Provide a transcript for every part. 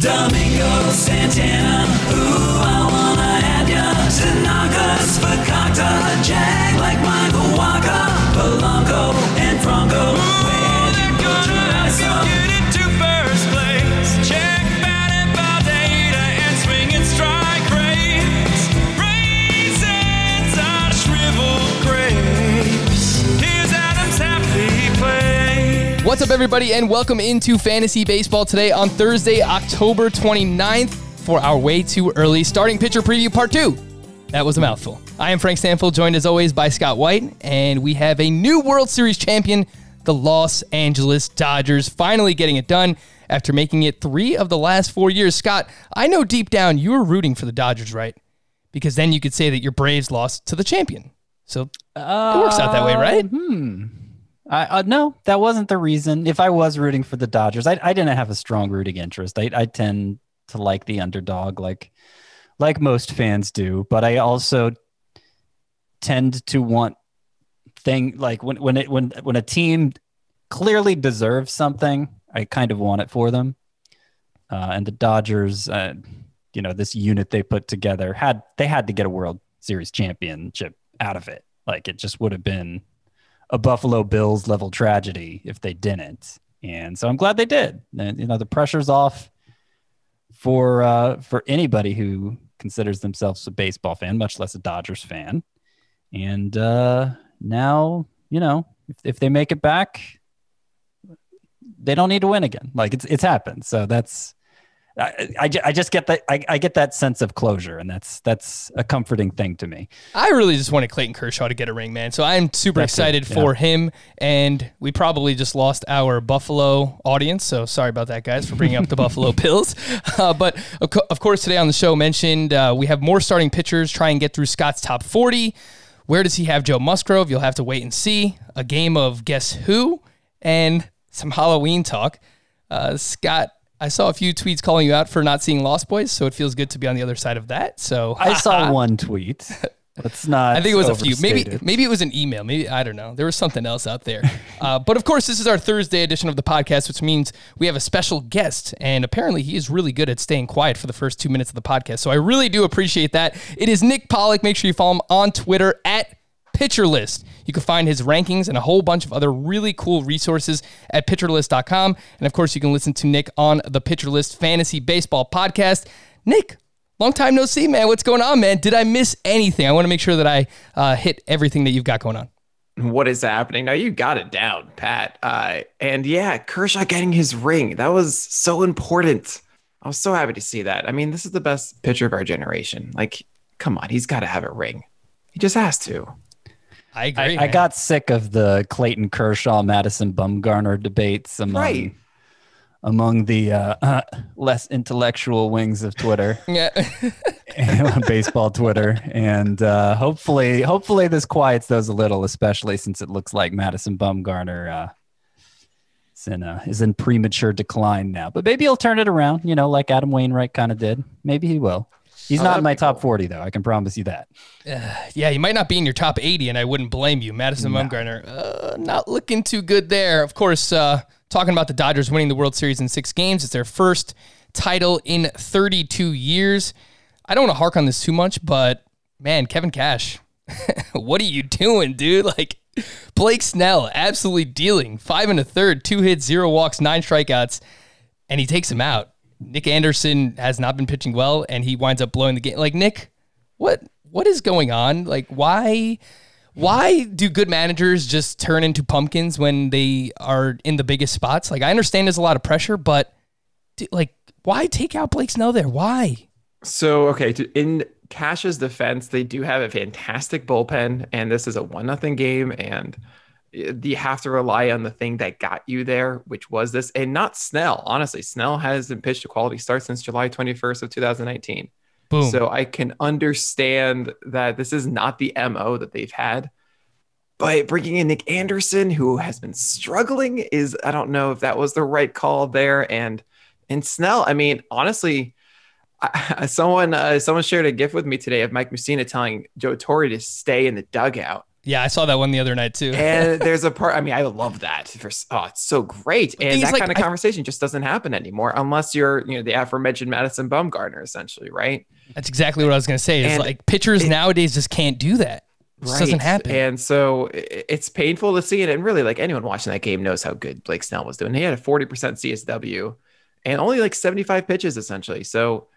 Domingo Santana, ooh, I wanna have ya. Tanaka's Fakakta, Jag What's up, everybody, and welcome into Fantasy Baseball today on Thursday, October 29th for our way too early starting pitcher preview part two. That was a mouthful. I am Frank Stampfl, joined as always by Scott White, and we have a new World Series champion, the Los Angeles Dodgers, finally getting it done after making it three of the last four years. Scott, I know deep down you were rooting for the Dodgers, right? Because then you could say that your Braves lost to the champion. So it works out that way, right? Uh, hmm. I, uh, no, that wasn't the reason. If I was rooting for the Dodgers, I, I didn't have a strong rooting interest. I, I tend to like the underdog, like like most fans do. But I also tend to want thing like when when it when when a team clearly deserves something, I kind of want it for them. Uh, and the Dodgers, uh, you know, this unit they put together had they had to get a World Series championship out of it. Like it just would have been a Buffalo Bills level tragedy if they didn't. And so I'm glad they did. And you know, the pressure's off for uh, for anybody who considers themselves a baseball fan, much less a Dodgers fan. And uh, now, you know, if, if they make it back, they don't need to win again. Like it's it's happened. So that's I, I, I just get that I, I get that sense of closure, and that's that's a comforting thing to me. I really just wanted Clayton Kershaw to get a ring, man. So I'm super That's it, excited yeah. for him. And we probably just lost our Buffalo audience. So sorry about that, guys, for bringing up the Buffalo Bills. Uh, but of, co- of course, today on the show mentioned uh, we have more starting pitchers. Try and get through Scott's top 40. Where does he have Joe Musgrove? You'll have to wait and see. A game of guess who and some Halloween talk. Uh, Scott. I saw a few tweets calling you out for not seeing Lost Boys, so it feels good to be on the other side of that. So I saw one tweet. Let's not. I think it was a few. Maybe maybe it was an email. Maybe I don't know. There was something else out there. uh, but of course, this is our Thursday edition of the podcast, which means we have a special guest, and apparently he is really good at staying quiet for the first two minutes of the podcast. So I really do appreciate that. It is Nick Pollack. Make sure you follow him on Twitter at Pitcher List. You can find his rankings and a whole bunch of other really cool resources at pitcherlist.com. And of course, you can listen to Nick on the Pitcher List Fantasy Baseball podcast. Nick, long time no see, man. What's going on, man? Did I miss anything? I want to make sure that I uh, hit everything that you've got going on. what is happening now you got it down pat uh, and yeah kershaw getting his ring that was so important i was so happy to see that i mean this is the best pitcher of our generation like come on he's got to have a ring he just has to I agree. I, I got sick of the Clayton Kershaw, Madison Bumgarner debates among Right. among the uh, uh, less intellectual wings of Twitter, yeah. baseball Twitter, and uh, hopefully, hopefully this quiets those a little, especially since it looks like Madison Bumgarner uh, is in uh, is in premature decline now. But maybe he'll turn it around, you know, like Adam Wainwright kind of did. Maybe he will. He's Oh, not in my top cool. 40, though. I can promise you that. yeah, he might not be in your top 80, and I wouldn't blame you. Madison Bumgarner, uh, not looking too good there. Of course, uh, talking about the Dodgers winning the World Series in six games. It's their first title in 32 years. I don't want to hark on this too much, but man, Kevin Cash, what are you doing, dude? Like, Blake Snell absolutely dealing five and a third, two hits, zero walks, nine strikeouts, and he takes him out. Nick Anderson has not been pitching well, and he winds up blowing the game. Like Nick, what what is going on? Like why why do good managers just turn into pumpkins when they are in the biggest spots? Like I understand there's a lot of pressure, but like why take out Blake Snell there? Why? So okay, to, in Cash's defense, they do have a fantastic bullpen, and this is a one nothing game, and you have to rely on the thing that got you there, which was this, and not Snell. Honestly, Snell hasn't pitched a quality start since July 21st of 2019. Boom. So I can understand that this is not the MO that they've had. But bringing in Nick Anderson, who has been struggling, is I don't know if that was the right call there. And and Snell, I mean, honestly, I, someone uh, someone shared a gift with me today of Mike Mussina telling Joe Torre to stay in the dugout. Yeah, I saw that one the other night too. And there's a part. I mean, I love that. For, oh, it's so great. thing And that like, kind of I- conversation just doesn't happen anymore unless you're, you know, the aforementioned Madison Bumgarner, essentially, right? That's exactly what I was gonna say. Is And like pitchers it- nowadays just can't do that. This doesn't happen. And so it's painful to see it. And really, like anyone watching that game knows how good Blake Snell was doing. He had a 40% CSW and only like 75 pitches essentially. So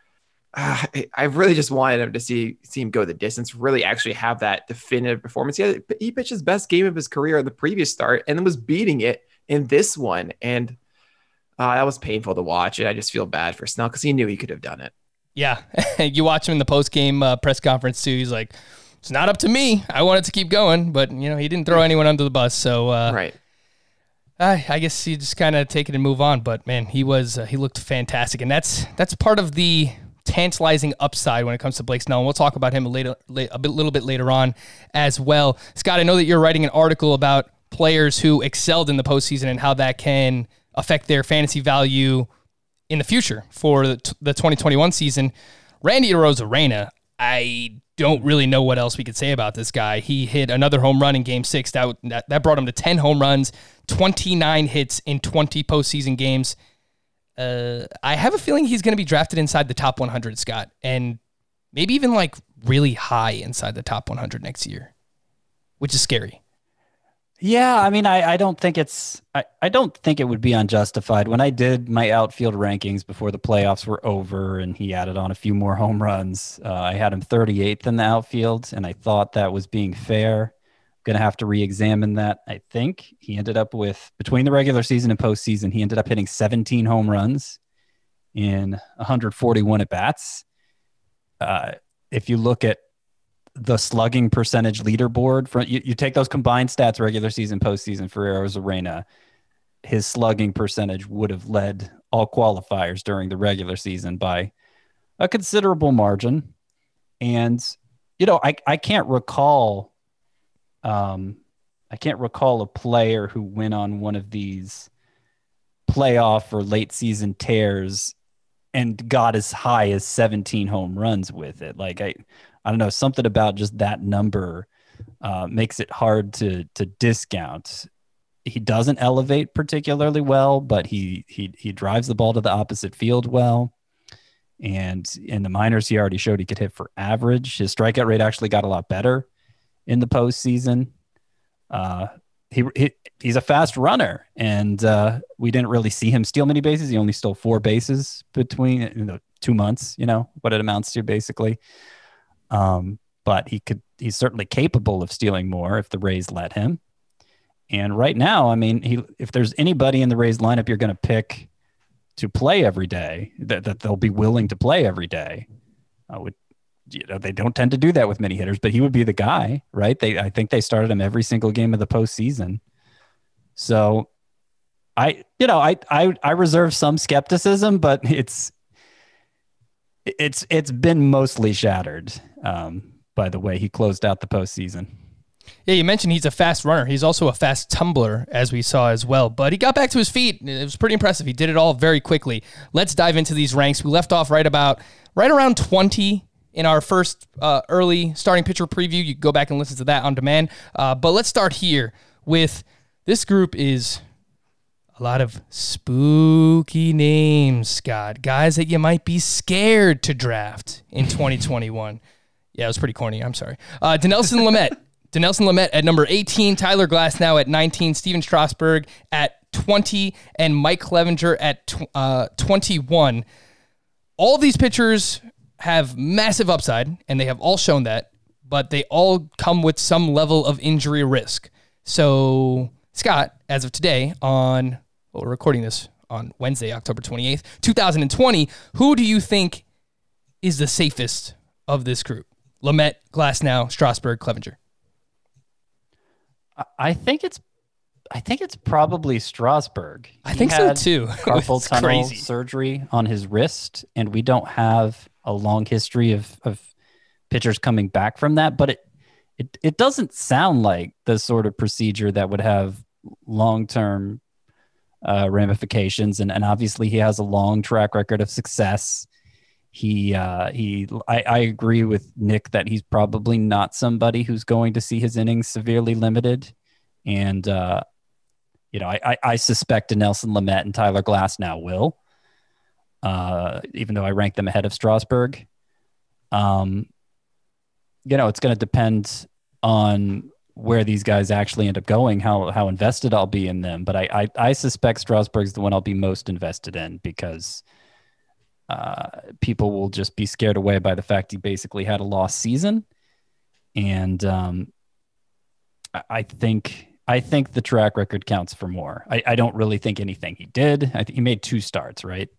uh, I- I really just wanted him to see see him go the distance, really actually have that definitive performance. He, had, he pitched his best game of his career in the previous start and then was beating it in this one. And uh, that was painful to watch. And I just feel bad for Snell because he knew he could have done it. Yeah, you watch him in the post game uh, press conference too. He's like, "It's not up to me. I wanted to keep going, but you know he didn't throw anyone under the bus." So uh, right. I, I guess he just kind of take it and move on. But man, he was uh, he looked fantastic, and that's that's part of the tantalizing upside when it comes to Blake Snell. And we'll talk about him a later, a bit, little bit later on as well. Scott, I know that you're writing an article about players who excelled in the postseason and how that can affect their fantasy value in the future for the, t- the 2021 season. Randy Arozarena, I don't really know what else we could say about this guy. He hit another home run in game six. That, that, that brought him to 10 home runs, 29 hits in 20 postseason games. Uh, I have a feeling he's going to be drafted inside the top 100, Scott, and maybe even like really high inside the top 100 next year, which is scary. Yeah, I mean, I, I don't think it's I, I don't think it would be unjustified. When I did my outfield rankings before the playoffs were over, and he added on a few more home runs, uh, I had him 38th in the outfield, and I thought that was being fair. Going to have to re-examine that. I think he ended up with between the regular season and postseason, he ended up hitting 17 home runs in 141 at bats. Uh, if you look at the slugging percentage leaderboard you, you take those combined stats regular season postseason for Arozarena, his slugging percentage would have led all qualifiers during the regular season by a considerable margin and you know I, I can't recall um I can't recall a player who went on one of these playoff or late season tears and got as high as 17 home runs with it like I I don't know, something about just that number uh, makes it hard to to discount. He doesn't elevate particularly well, but he he he drives the ball to the opposite field well. And in the minors, he already showed he could hit for average. His strikeout rate actually got a lot better in the postseason. Uh, he, he he's a fast runner, and uh, we didn't really see him steal many bases. He only stole four bases between you know, two months. You know what it amounts to, basically. Um, but he could he's certainly capable of stealing more if the Rays let him. And right now, I mean, he if there's anybody in the Rays lineup you're going to pick to play every day that, that they'll be willing to play every day, I would you know they don't tend to do that with many hitters, but he would be the guy, right? They I think they started him every single game of the postseason. So I you know I I I reserve some skepticism, but it's it's it's been mostly shattered um, by the way he closed out the postseason. Yeah, you mentioned he's a fast runner. He's also a fast tumbler, as we saw as well. But he got back to his feet. It was pretty impressive. He did it all very quickly. Let's dive into these ranks. We left off right about right around 20 in our first uh, early starting pitcher preview. You go back and listen to that on demand. Uh, but let's start here with this group is a lot of spooky names, Scott. Guys that you might be scared to draft in 2021. Yeah, it was pretty corny. I'm sorry. Uh, Dinelson Lamet. Dinelson Lamet at number 18, Tyler Glasnow at 19, Stephen Strasburg at 20, and Mike Clevinger at tw- uh, 21. All these pitchers have massive upside, and they have all shown that, but they all come with some level of injury risk. So, Scott, as of today, on well, we're recording this on Wednesday, October 28th, 2020, who do you think is the safest of this group? Lamet, Glasnow, Strasburg, Clevinger. I- I think it's I think it's probably Strasburg. I He think so too. Carpal tunnel crazy. surgery on his wrist, and we don't have a long history of of pitchers coming back from that. But it it it doesn't sound like the sort of procedure that would have long term uh, ramifications, and and obviously he has a long track record of success. He uh, he I, I agree with Nick that he's probably not somebody who's going to see his innings severely limited, and uh, you know I, I I suspect Nelson Lamet and Tyler Glasnow will, uh, even though I rank them ahead of Strasburg. Um, you know it's going to depend on where these guys actually end up going, how how invested I'll be in them. But I I, I suspect Strasburg's the one I'll be most invested in because uh, people will just be scared away by the fact he basically had a lost season, and um, I, I think I think the track record counts for more. I, I don't really think anything he did. I he made two starts, right?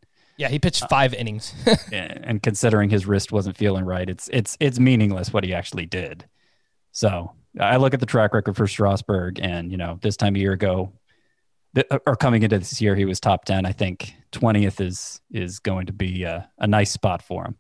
Yeah, he pitched five innings. and considering his wrist wasn't feeling right, it's it's it's meaningless what he actually did. So I look at the track record for Strasburg, and you know, this time a year ago, th- uh, or coming into this year, he was top ten. I think twentieth is is going to be a, a nice spot for him.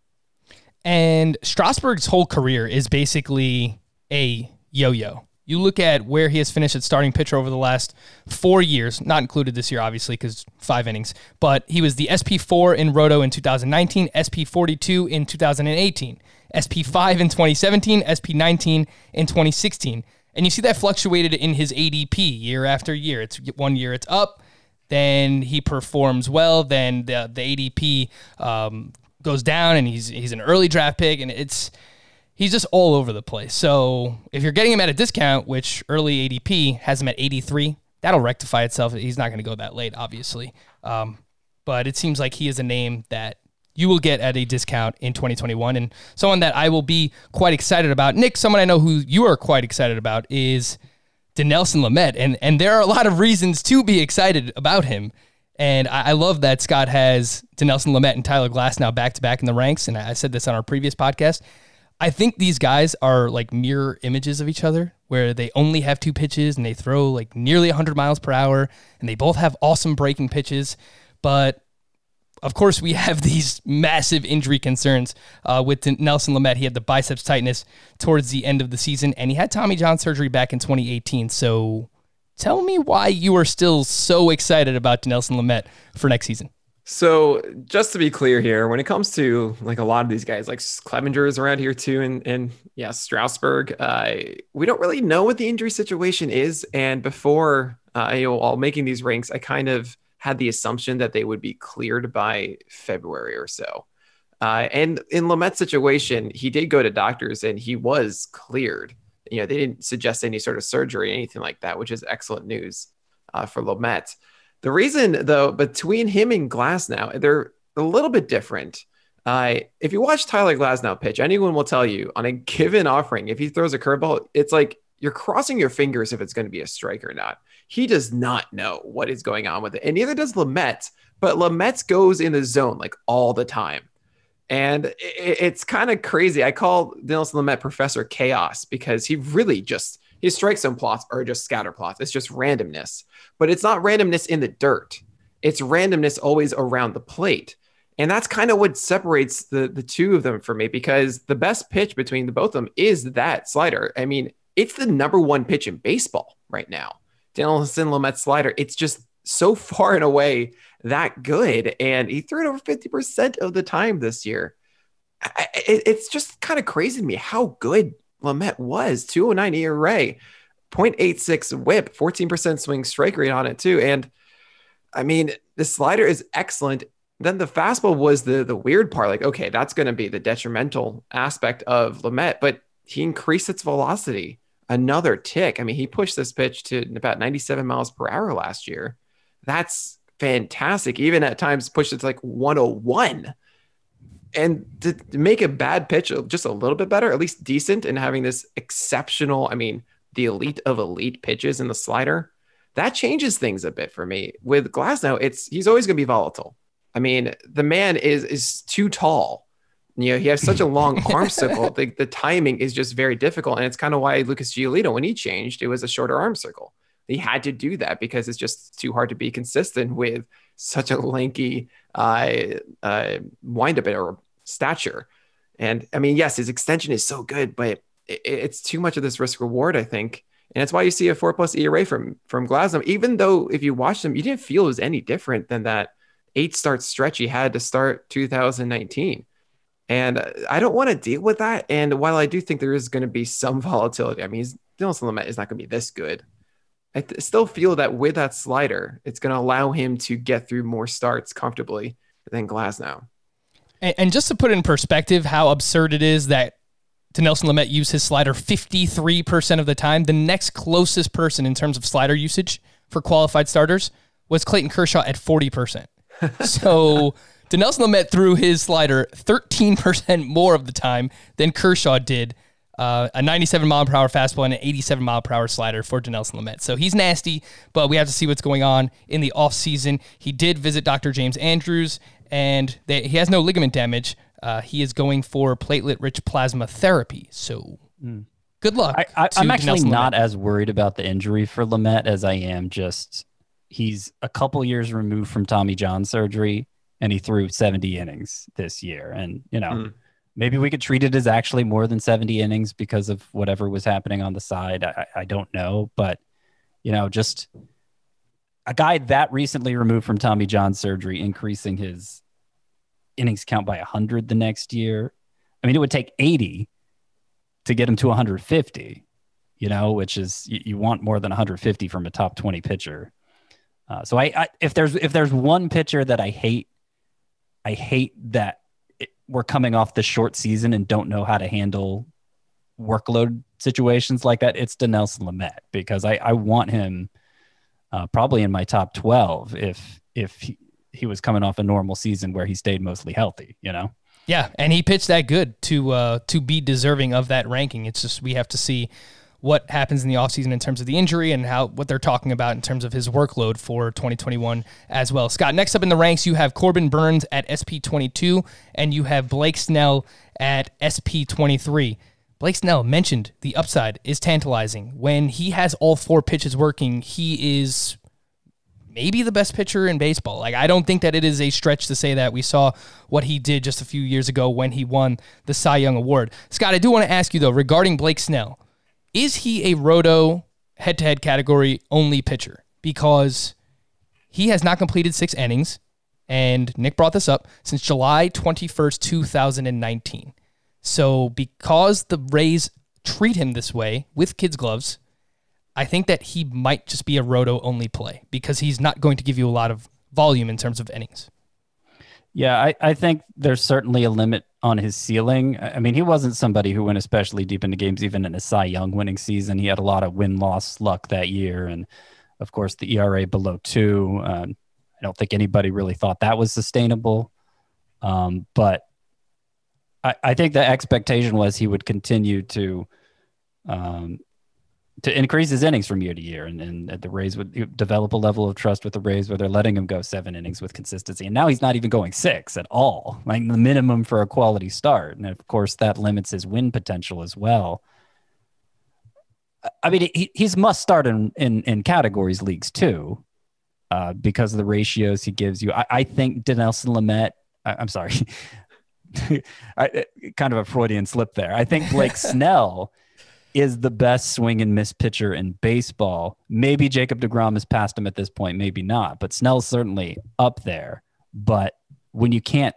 And Strasburg's whole career is basically a yo-yo. You look at where he has finished at starting pitcher over the last four years, not included this year, obviously, because five innings. But he was the SP4 in Roto in 2019, SP42 in 2018, SP5 in 2017, SP19 in 2016. And you see that fluctuated in his ADP year after year. It's one year it's up, then he performs well, then the the ADP um, goes down, and he's he's an early draft pick, and it's he's just all over the place. So if you're getting him at a discount, which early ADP has him at 83, that'll rectify itself. He's not going to go that late, obviously. Um, but it seems like he is a name that you will get at a discount in 2021, and someone that I will be quite excited about. Nick, someone I know who you are quite excited about is Dinelson Lamet, and and there are a lot of reasons to be excited about him. And I, I love that Scott has Dinelson Lamet and Tyler Glasnow back to back in the ranks. And I said this on our previous podcast. I think these guys are like mirror images of each other, where they only have two pitches and they throw like nearly 100 miles per hour, and they both have awesome breaking pitches. But of course, we have these massive injury concerns uh, with Nelson Lamet. He had the biceps tightness towards the end of the season, and he had Tommy John surgery back in 2018. So tell me why you are still so excited about Nelson Lamet for next season. So just to be clear here, when it comes to like a lot of these guys, like Clevinger is around here too, and and yeah, Strasburg, uh, we don't really know what the injury situation is. And before uh, you know, while making these ranks, I kind of had the assumption that they would be cleared by February or so. Uh, and in Lamet's situation, he did go to doctors and he was cleared. You know, they didn't suggest any sort of surgery anything like that, which is excellent news uh, for Lamet. The reason, though, between him and Glasnow, they're a little bit different. Uh, if you watch Tyler Glasnow pitch, anyone will tell you on a given offering, if he throws a curveball, it's like you're crossing your fingers if it's going to be a strike or not. He does not know what is going on with it, and neither does Lamet. But Lamet goes in the zone like all the time, and it, it's kind of crazy. I call Nelson Lamet Professor Chaos because he really just his strike zone plots are just scatter plots. It's just randomness, but it's not randomness in the dirt. It's randomness always around the plate. And that's kind of what separates the the two of them for me because the best pitch between the both of them is that slider. I mean, it's the number one pitch in baseball right now. Dinelson Lamet's slider. It's just so far and away that good. And he threw it over 50% of the time this year. I, it, it's just kind of crazy to me how good Lamet was 209 ERA, 0.86 whip, 14% swing strike rate on it too. And I mean, the slider is excellent. Then the fastball was the the weird part. Like, okay, that's going to be the detrimental aspect of Lamet, but he increased its velocity another tick. I mean, he pushed this pitch to about 97 miles per hour last year. That's fantastic. Even at times pushed it to like 101 and to, make a bad pitch just a little bit better, at least decent, and having this exceptional, I mean, the elite of elite pitches in the slider, that changes things a bit for me. With Glasnow, it's he's always going to be volatile. I mean, the man is is too tall You know, he has such a long arm circle. The, the timing is just very difficult. And it's kind of why Lucas Giolito, when he changed, it was a shorter arm circle. He had to do that because it's just too hard to be consistent with such a lanky uh, uh, windup or stature. And I mean, yes, his extension is so good, but it, it's too much of this risk reward, I think. And that's why you see a four plus ERA from from Glasnow. Even though if you watch him, you didn't feel it was any different than that eight start stretch he had to start 2019. And I don't want to deal with that. And while I do think there is going to be some volatility, I mean, Dylan Lamet is not going to be this good. I th- still feel that with that slider, it's going to allow him to get through more starts comfortably than Glasnow. And, and just to put in perspective how absurd it is that Nelson Lamet used his slider 53% of the time, the next closest person in terms of slider usage for qualified starters was Clayton Kershaw at 40%. so Dinelson Lamet threw his slider 13% more of the time than Kershaw did. Uh, a 97 mile per hour fastball and an 87 mile per hour slider for Dinelson Lamet. So he's nasty, but we have to see what's going on in the offseason. He did visit Dr. James Andrews, and they, he has no ligament damage. Uh, he is going for platelet rich plasma therapy. So good luck. I, I, to I'm actually Dinelson not Lamet. as worried about the injury for Lamet as I am just he's a couple years removed from Tommy John surgery and he threw 70 innings this year. And, you know, Hmm. Maybe we could treat it as actually more than 70 innings because of whatever was happening on the side. I, I don't know. But, you know, just a guy that recently removed from Tommy John surgery, increasing his innings count by 100 the next year. I mean, it would take 80 to get him to 150, you know, which is you, you want more than 150 from a top 20 pitcher. Uh, so I, I if there's if there's one pitcher that I hate, I hate that we're coming off the short season and don't know how to handle workload situations like that. It's Dinelson Lamet because I, I want him uh, probably in my top 12 if if he, he was coming off a normal season where he stayed mostly healthy, you know. Yeah, and he pitched that good to uh, to be deserving of that ranking. It's just we have to see what happens in the offseason in terms of the injury and how what they're talking about in terms of his workload for 2021 as well. Scott, next up in the ranks, you have Corbin Burnes at SP22 and you have Blake Snell at SP23. Blake Snell mentioned the upside is tantalizing. When he has all four pitches working, he is maybe the best pitcher in baseball. Like I don't think that it is a stretch to say that. We saw what he did just a few years ago when he won the Cy Young Award. Scott, I do want to ask you though regarding Blake Snell. Is he a roto head-to-head category only pitcher because he has not completed 6 innings and Nick brought this up since July 21st, 2019. So because the Rays treat him this way with kids gloves, I think that he might just be a roto only play because he's not going to give you a lot of volume in terms of innings. Yeah, I, I think there's certainly a limit on his ceiling. I mean, he wasn't somebody who went especially deep into games, even in a Cy Young winning season. He had a lot of win loss luck that year. And of course, the ERA below two. Um, I don't think anybody really thought that was sustainable. Um, but I, I think the expectation was he would continue to um, to increase his innings from year to year, and, and the Rays would develop a level of trust with the Rays where they're letting him go seven innings with consistency. And now he's not even going six at all, like the minimum for a quality start. And of course, that limits his win potential as well. I mean, he, he's must start in, in in categories leagues too, uh, because of the ratios he gives you. I, I think Dinelson Lamet. I, I'm sorry, I, kind of a Freudian slip there. I think Blake Snell is the best swing and miss pitcher in baseball. Maybe Jacob DeGrom has passed him at this point, maybe not, but Snell's certainly up there. But when you can't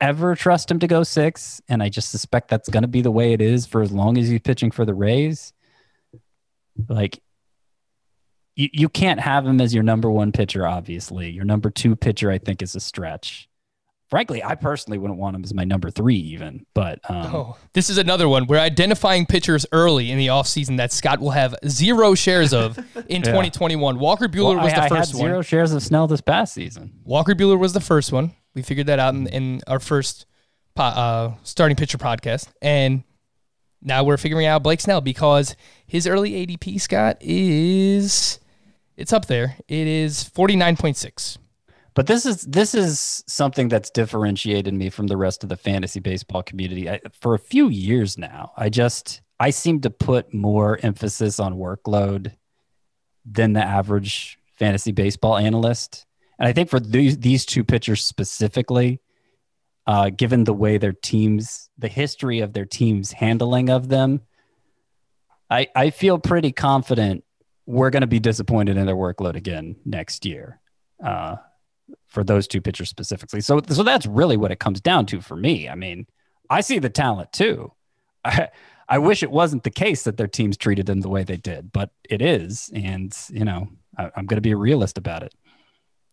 ever trust him to go six, and I just suspect that's going to be the way it is for as long as he's pitching for the Rays, like you, you can't have him as your number one pitcher, obviously. Your number two pitcher, I think, is a stretch. Frankly, I personally wouldn't want him as my number three, even. But um, Oh, this is another one. We're identifying pitchers early in the offseason that Scott will have zero shares of in 2021. Walker Buehler well, was I, the I first had one. zero shares of Snell this past season. Walker Buehler was the first one. We figured that out in, in our first po- uh, starting pitcher podcast. And now we're figuring out Blake Snell because his early ADP, Scott, is it's up there. It is 49.6. But this is this is something that's differentiated me from the rest of the fantasy baseball community. I, for a few years now, I just I seem to put more emphasis on workload than the average fantasy baseball analyst. And I think for these these two pitchers specifically, uh, given the way their teams, the history of their teams handling of them, I I feel pretty confident we're going to be disappointed in their workload again next year. Uh, for those two pitchers specifically. So so that's really what it comes down to for me. I mean, I see the talent too. I I wish it wasn't the case that their teams treated them the way they did, but it is, and you know, I, I'm going to be a realist about it.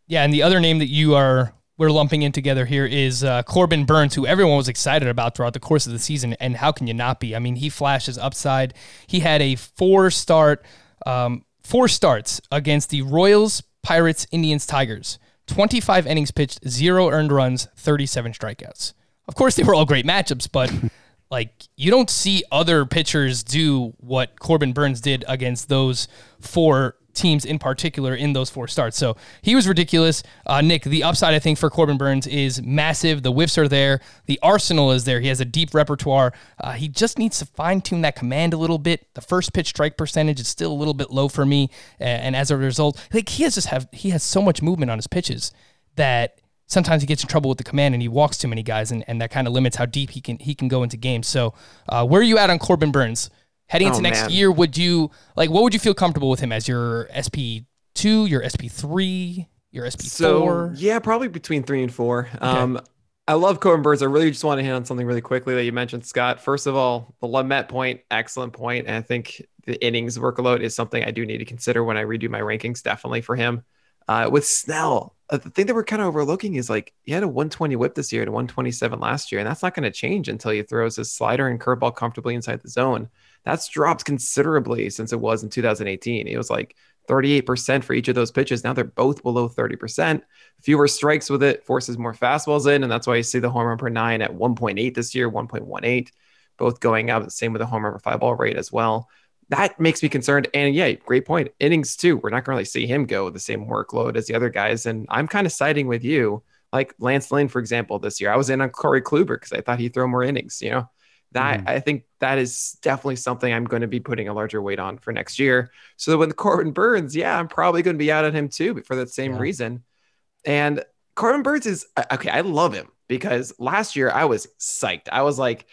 Yeah, and the other name that you are we're lumping in together here is uh, Corbin Burnes, who everyone was excited about throughout the course of the season, and how can you not be? I mean, he flashes upside. He had a four start, um, four starts against the Royals, Pirates, Indians, Tigers. 25 innings pitched, zero earned runs, 37 strikeouts. Of course, they were all great matchups, but like you don't see other pitchers do what Corbin Burnes did against those four teams in particular in those four starts. So he was ridiculous. Uh, Nick, the upside I think for Corbin Burnes is massive. The whiffs are there. The arsenal is there. He has a deep repertoire. Uh, he just needs to fine tune that command a little bit. The first pitch strike percentage is still a little bit low for me, a- and as a result, like he has just have he has so much movement on his pitches that sometimes he gets in trouble with the command and he walks too many guys, and, and that kind of limits how deep he can he can go into games. So, uh, where are you at on Corbin Burnes heading into Oh, next man. year? Would you like what would you feel comfortable with him as your SP two, your SP three, your SP So four? yeah, probably between three and four. Um, I love Corbin Burnes. I really just want to hit on something really quickly that you mentioned, Scott. First of all, the Lamet point, excellent point, and I think the innings workload is something I do need to consider when I redo my rankings. Definitely for him. Uh, with Snell, uh, the thing that we're kind of overlooking is like he had a 120 whip this year and a 127 last year, and that's not going to change until he throws his slider and curveball comfortably inside the zone. That's dropped considerably since it was in 2018. It was like 38% for each of those pitches. Now they're both below 30%. Fewer strikes with it forces more fastballs in. And that's why you see the home run per nine at 1.8 this year, 1.18, both going up. Same with the home run per five ball rate as well. That makes me concerned. And yeah, great point. Innings too. We're not going to really see him go with the same workload as the other guys. And I'm kind of siding with you. Like Lance Lynn, for example, this year, I was in on Corey Kluber because I thought he'd throw more innings, you know? That mm-hmm. I think that is definitely something I'm going to be putting a larger weight on for next year. So when Corbin Burnes, yeah, I'm probably going to be out on him too, but for that same Yeah. reason. And Corbin Burnes is okay. I love him because last year I was psyched. I was like,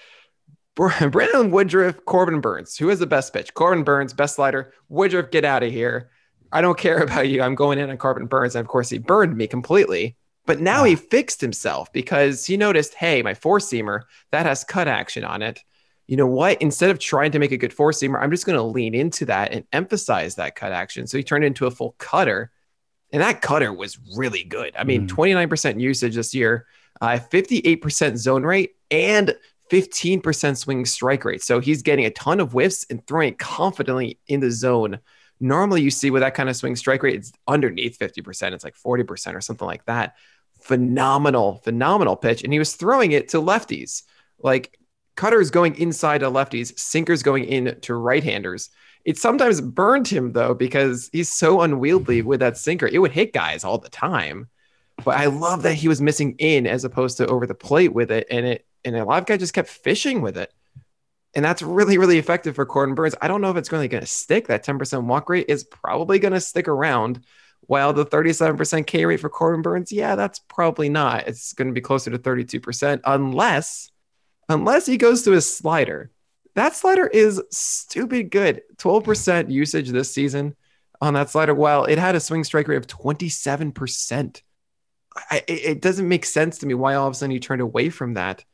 Br- Brandon Woodruff, Corbin Burnes. Who has the best pitch? Corbin Burnes, best slider. Woodruff, get out of here. I don't care about you. I'm going in on Corbin Burnes. And of course, he burned me completely. But now he fixed himself because he noticed, hey, my four seamer that has cut action on it. You know what? Instead of trying to make a good four seamer, I'm just going to lean into that and emphasize that cut action. So he turned into a full cutter. And that cutter was really good. I mean, 29% usage this year, uh, 58% zone rate, and 15% swing strike rate. So he's getting a ton of whiffs and throwing it confidently in the zone. Normally, you see with that kind of swing strike rate, it's underneath 50%. It's like 40% or something like that. Phenomenal, phenomenal pitch. And he was throwing it to lefties. Like cutters going inside to lefties, sinkers going in to right handers. It sometimes burned him though, because he's so unwieldy with that sinker. It would hit guys all the time. But I love that he was missing in as opposed to over the plate with it. And it and a lot of guys just kept fishing with it. And that's really, really effective for Corbin Burnes. I don't know if it's really going to stick. That 10% walk rate is probably going to stick around. While the 37% K rate for Corbin Burnes, yeah, that's probably not. It's going to be closer to 32%, unless unless he goes to his slider. That slider is stupid good. 12% usage this season on that slider, while it had a swing strike rate of 27%. I, it doesn't make sense to me why all of a sudden you turned away from that.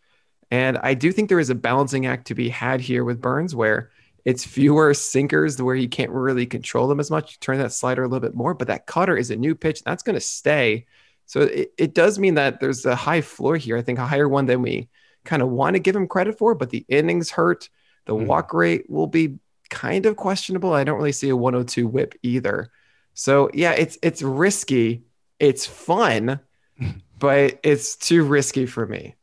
And I do think there is a balancing act to be had here with Burnes where it's fewer sinkers where you can't really control them as much. You turn that slider a little bit more, but that cutter is a new pitch. That's going to stay. So it, it does mean that there's a high floor here. I think a higher one than we kind of want to give him credit for, but the innings hurt. The Mhm. walk rate will be kind of questionable. I don't really see a 102 whip either. So yeah, it's it's risky. It's fun, but it's too risky for me.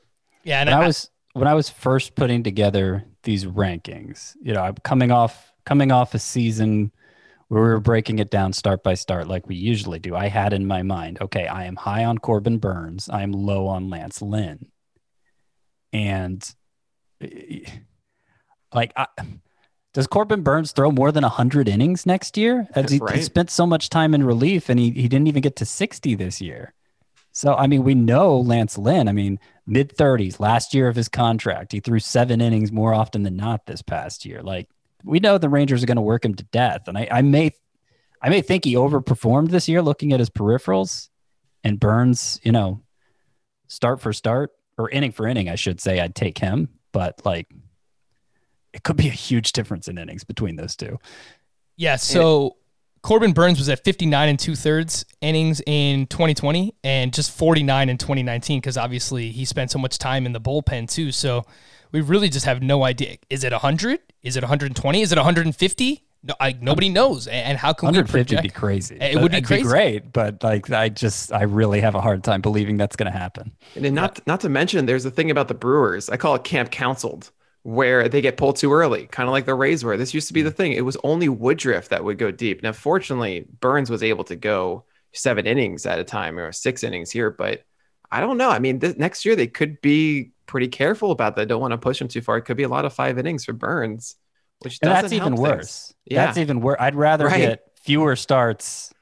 Yeah, and when I I, was when I was first putting together these rankings, you know, I'm coming off coming off a season where we were breaking it down start by start like we usually do, I had in my mind, okay, I am high on Corbin Burnes, I am low on Lance Lynn. And eh, like I, does Corbin Burnes throw more than 100 innings next year? As he, he spent so much time in relief and he, he didn't even get to 60 this year. So, I mean, we know Lance Lynn, I mean, mid 30s, last year of his contract. He threw seven innings more often than not this past year. Like, we know the Rangers are going to work him to death. And I, I may, I may think he overperformed this year looking at his peripherals and Burnes, you know, start for start or inning for inning, I should say, I'd take him. But like, it could be a huge difference in innings between those two. Yeah, so Corbin Burnes was at 59 and two thirds innings in 2020 and just 49 in 2019 because obviously he spent so much time in the bullpen too. So we really just have no idea. Is it 100? Is it 120? Is it 150? No, I, nobody knows. And and how can we 150 would be crazy. It would be It'd crazy. great, but like, I just, I really have a hard time believing that's going to happen. And then not not to mention, there's a thing about the Brewers. I call it camp counseled, where they get pulled too early, kind of like the Rays were. This used to be the mm. thing. It was only Woodruff that would go deep. Now, fortunately, Burnes was able to go seven innings at a time or six innings here, but I don't know. I mean, next year they could be pretty careful about that. Don't want to push him too far. It could be a lot of five innings for Burnes, which And that's even worse. things. Yeah. That's even worse. I'd rather Right. get fewer starts,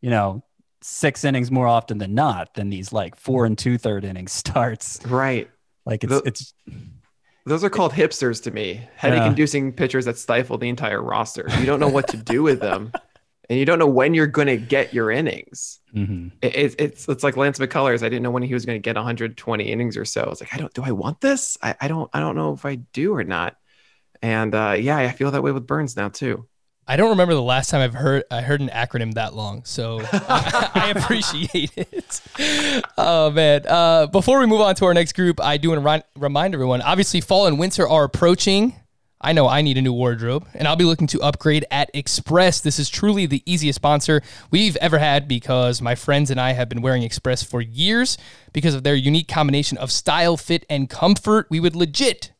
you know, six innings more often than not than these like four and two third inning starts. right. Like it's, The- it's, Those are called hipsters to me. Headache inducing pitchers that stifle the entire roster. You don't know what to do with them. And you don't know when you're going to get your innings. mhm. It, it- it's it's like Lance McCullers. I didn't know when he was going to get 120 innings or so. I was like, I don't. Do I want this? I, I don't. I don't know if I do or not. And uh, yeah, I feel that way with Burnes now too. I don't remember the last time I've heard I heard an acronym that long, so I, I appreciate it. Oh man! Uh, before we move on to our next group, I do want to remind everyone. Obviously, fall and winter are approaching. I know I need a new wardrobe, and I'll be looking to upgrade at Express. This is truly the easiest sponsor we've ever had because my friends and I have been wearing Express for years because of their unique combination of style, fit, and comfort. We would legit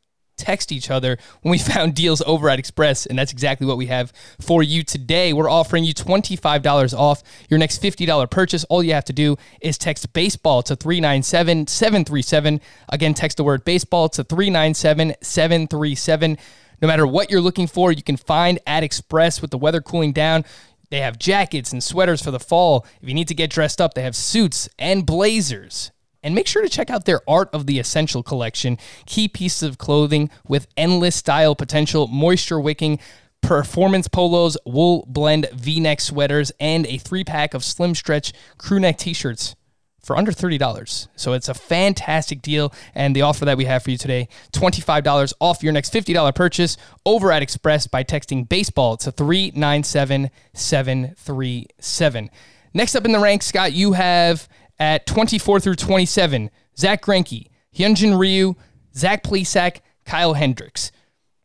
text each other when we found deals over at Express, and that's exactly what we have for you today. We're offering you $25 off your next $50 purchase. All you have to do is text baseball to 397 737. Again, text the word baseball to 397 737. No matter what you're looking for, you can find at Express with the weather cooling down. They have jackets and sweaters for the fall. If you need to get dressed up, they have suits and blazers. And make sure to check out their Art of the Essential collection. Key pieces of clothing with endless style potential, moisture wicking, performance polos, wool blend v neck sweaters, and a three pack of slim stretch crew neck t shirts for under $30. So it's a fantastic deal. And the offer that we have for you today $25 off your next $50 purchase over at Express by texting baseball to 397 737. Next up in the ranks, Scott, you have at 24 through 27, Zack Greinke, Hyunjin Ryu, Zach Plesac, Kyle Hendricks.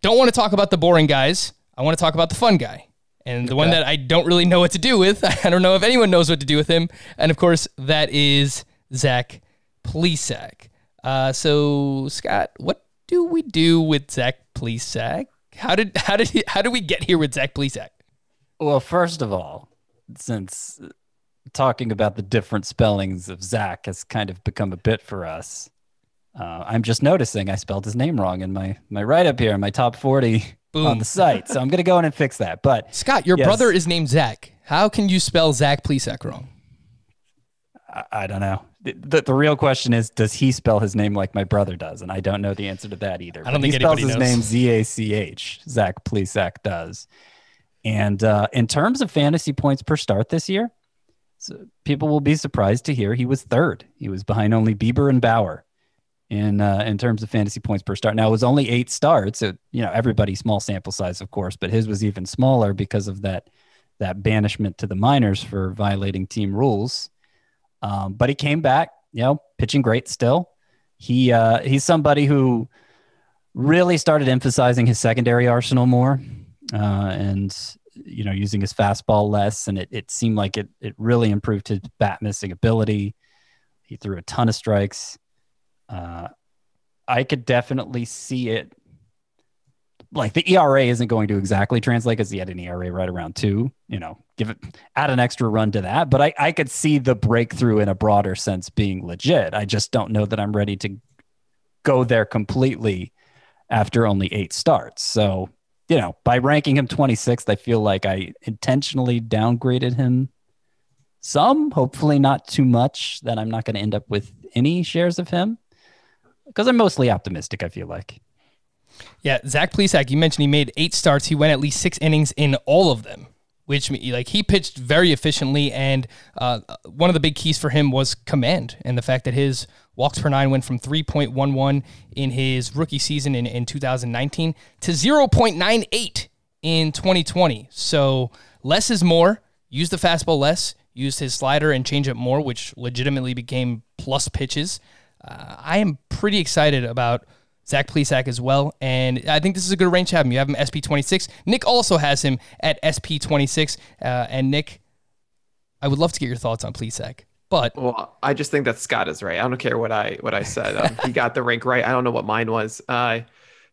Don't want to talk about the boring guys. I want to talk about the fun guy. And the one that I don't really know what to do with. I don't know if anyone knows what to do with him. And of course, that is Zach Plesac. Uh, so, Scott, what do we do with Zach Plesac? How did how did he, how did we get here with Zach Plesac? Well, first of all, since talking about the different spellings of Zach has kind of become a bit for us, uh, I'm just noticing I spelled his name wrong in my my write up here, in my top 40 Boom. on the site. So I'm going to go in and fix that. But Scott, your Yes. brother is named Zach. How can you spell Zach Plesac wrong? I, I don't know. The, the, the real question is, does he spell his name like my brother does? And I don't know the answer to that either. I don't But he spells his knows. name Z A C H. Zach Plesac does. And uh, in terms of fantasy points per start this year, so people will be surprised to hear he was third. He was behind only Bieber and Bauer in uh, in terms of fantasy points per start. Now it was only eight starts. So, you know, everybody small sample size, of course, but his was even smaller because of that that banishment to the minors for violating team rules. Um, but he came back, you know, pitching great still. He uh, he's somebody who really started emphasizing his secondary arsenal more, uh, and you know, using his fastball less, and it, it seemed like it it really improved his bat missing ability. He threw a ton of strikes. Uh, I could definitely see it like the ERA isn't going to exactly translate because he had an ERA right around two. You know, give it add an extra run to that. But I, I could see the breakthrough in a broader sense being legit. I just don't know that I'm ready to go there completely after only eight starts. So, you know, by ranking him 26th, I feel like I intentionally downgraded him some, hopefully not too much that I'm not going to end up with any shares of him because I'm mostly optimistic, I feel like. Yeah, Zach Plesac, you mentioned he made eight starts. He went at least six innings in all of them, which like he pitched very efficiently. And uh, one of the big keys for him was command and the fact that his walks per nine went from 3.11 in his rookie season in, in 2019 to 0.98 in 2020. So less is more. Use the fastball less. Use his slider and change it more, which legitimately became plus pitches. Uh, I am pretty excited about Zach Plesac as well. And I think this is a good range to have him. You have him SP26. Nick also has him at SP26. Uh, and Nick, I would love to get your thoughts on Plesac. But Well, I just think that Scott is right. I don't care what I what I said. Um, he got the rank right. I don't know what mine was. Uh,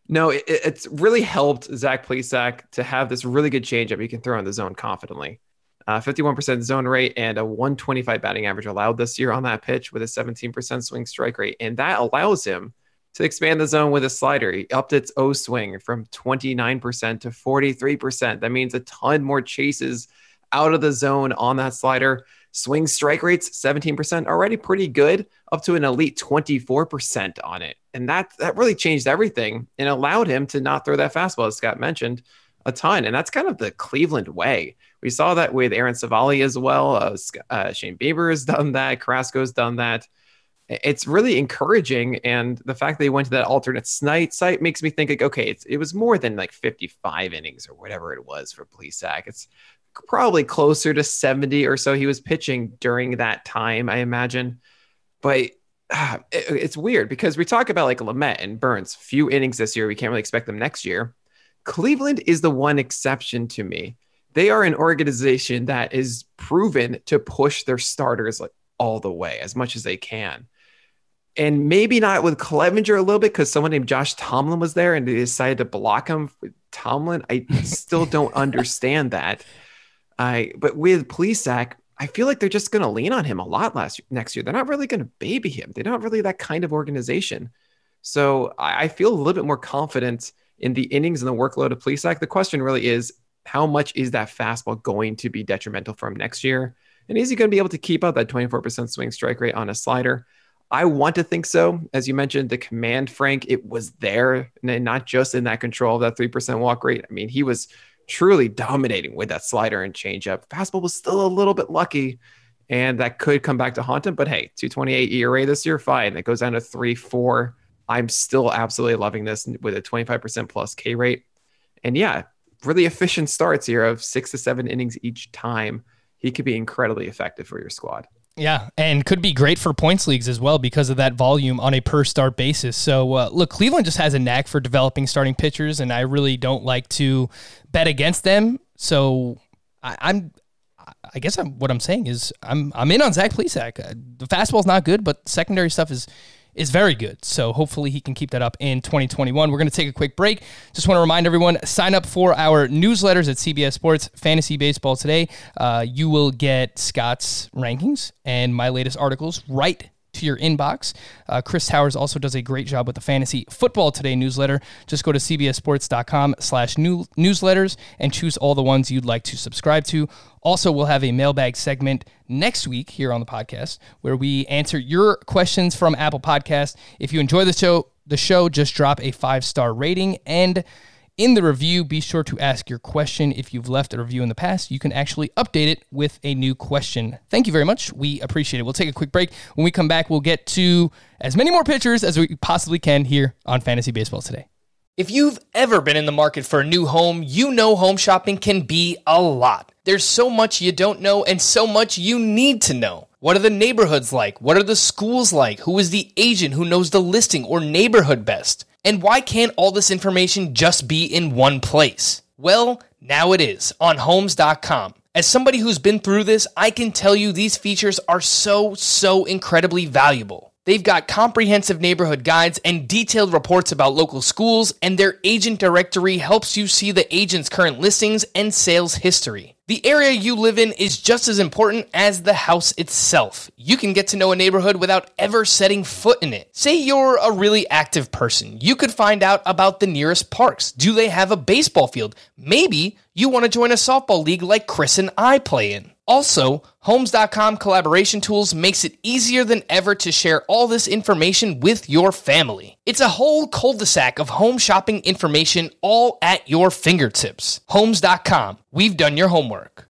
no, it, it's really helped Zach Plesac to have this really good changeup he can throw in the zone confidently. Uh, 51% zone rate and a 125 batting average allowed this year on that pitch with a 17% swing strike rate. And that allows him to expand the zone with a slider. He upped its O swing from 29% to 43%. That means a ton more chases out of the zone on that slider. Swing strike rates 17%, already pretty good, up to an elite 24% on it. And that that really changed everything and allowed him to not throw that fastball, as Scott mentioned, a ton. And that's kind of the Cleveland way. We saw that with Aaron Civale as well. Uh, uh, Shane Bieber has done that. Carrasco's done that. It's really encouraging. And the fact that they went to that alternate site site makes me think like, okay, it was more than like 55 innings or whatever it was for Plesac. It's probably closer to 70 or so he was pitching during that time, I imagine. But ah, it- it's weird because we talk about like Lamet and Burnes, few innings this year. We can't really expect them next year. Cleveland is the one exception to me. They are an organization that is proven to push their starters like all the way as much as they can. And maybe not with Clevinger a little bit because someone named Josh Tomlin was there and they decided to block him Tomlin. I still don't understand that. I but with Plesac, I feel like they're just going to lean on him a lot last next year. They're not really going to baby him. They're not really that kind of organization. So I, feel a little bit more confident in the innings and the workload of Plesac. The question really is how much is that fastball going to be detrimental for him next year? And is he going to be able to keep up that 24% swing strike rate on a slider? I want to think so. As you mentioned, the command, Frank, it was there, and not just in that control of that 3% walk rate. I mean, he was truly dominating with that slider and changeup. Fastball was still a little bit lucky, and that could come back to haunt him. But hey, 228 ERA this year, fine. It goes down to 3 4. I'm still absolutely loving this with a 25% plus K rate. And yeah, really efficient starts here of six to seven innings each time. He could be incredibly effective for your squad. Yeah, and could be great for points leagues as well because of that volume on a per start basis. So, uh, look, Cleveland just has a knack for developing starting pitchers, and I really don't like to bet against them. So, I, I'm, I guess I'm, what I'm saying is I'm, I'm in on Zach Plesac. Uh, the fastball's not good, but secondary stuff is is very good. So hopefully he can keep that up in 2021. We're going to take a quick break. Just want to remind everyone sign up for our newsletters at CBS Sports Fantasy Baseball today. Uh, you will get Scott's rankings and my latest articles right to your inbox. Uh, Chris Towers also does a great job with the Fantasy Football Today newsletter. Just go to cbssports.com slash new newsletters and choose all the ones you'd like to subscribe to. Also, we'll have a mailbag segment next week here on the podcast where we answer your questions from Apple Podcast. If you enjoy the show, the show, just drop a five-star rating and in the review, be sure to ask your question. If you've left a review in the past, you can actually update it with a new question. Thank you very much. We appreciate it. We'll take a quick break. When we come back, we'll get to as many more pitchers as we possibly can here on Fantasy Baseball today. If you've ever been in the market for a new home, you know home shopping can be a lot. There's so much you don't know and so much you need to know. What are the neighborhoods like? What are the schools like? Who is the agent who knows the listing or neighborhood best? And why can't all this information just be in one place? Well, now it is on homes.com. As somebody who's been through this, I can tell you these features are so, so incredibly valuable. They've got comprehensive neighborhood guides and detailed reports about local schools, and their agent directory helps you see the agent's current listings and sales history. The area you live in is just as important as the house itself. You can get to know a neighborhood without ever setting foot in it. Say you're a really active person. You could find out about the nearest parks. Do they have a baseball field? Maybe you want to join a softball league like Chris and I play in. Also, Homes.com collaboration tools makes it easier than ever to share all this information with your family. It's a whole cul-de-sac of home shopping information all at your fingertips. Homes.com. We've done your homework.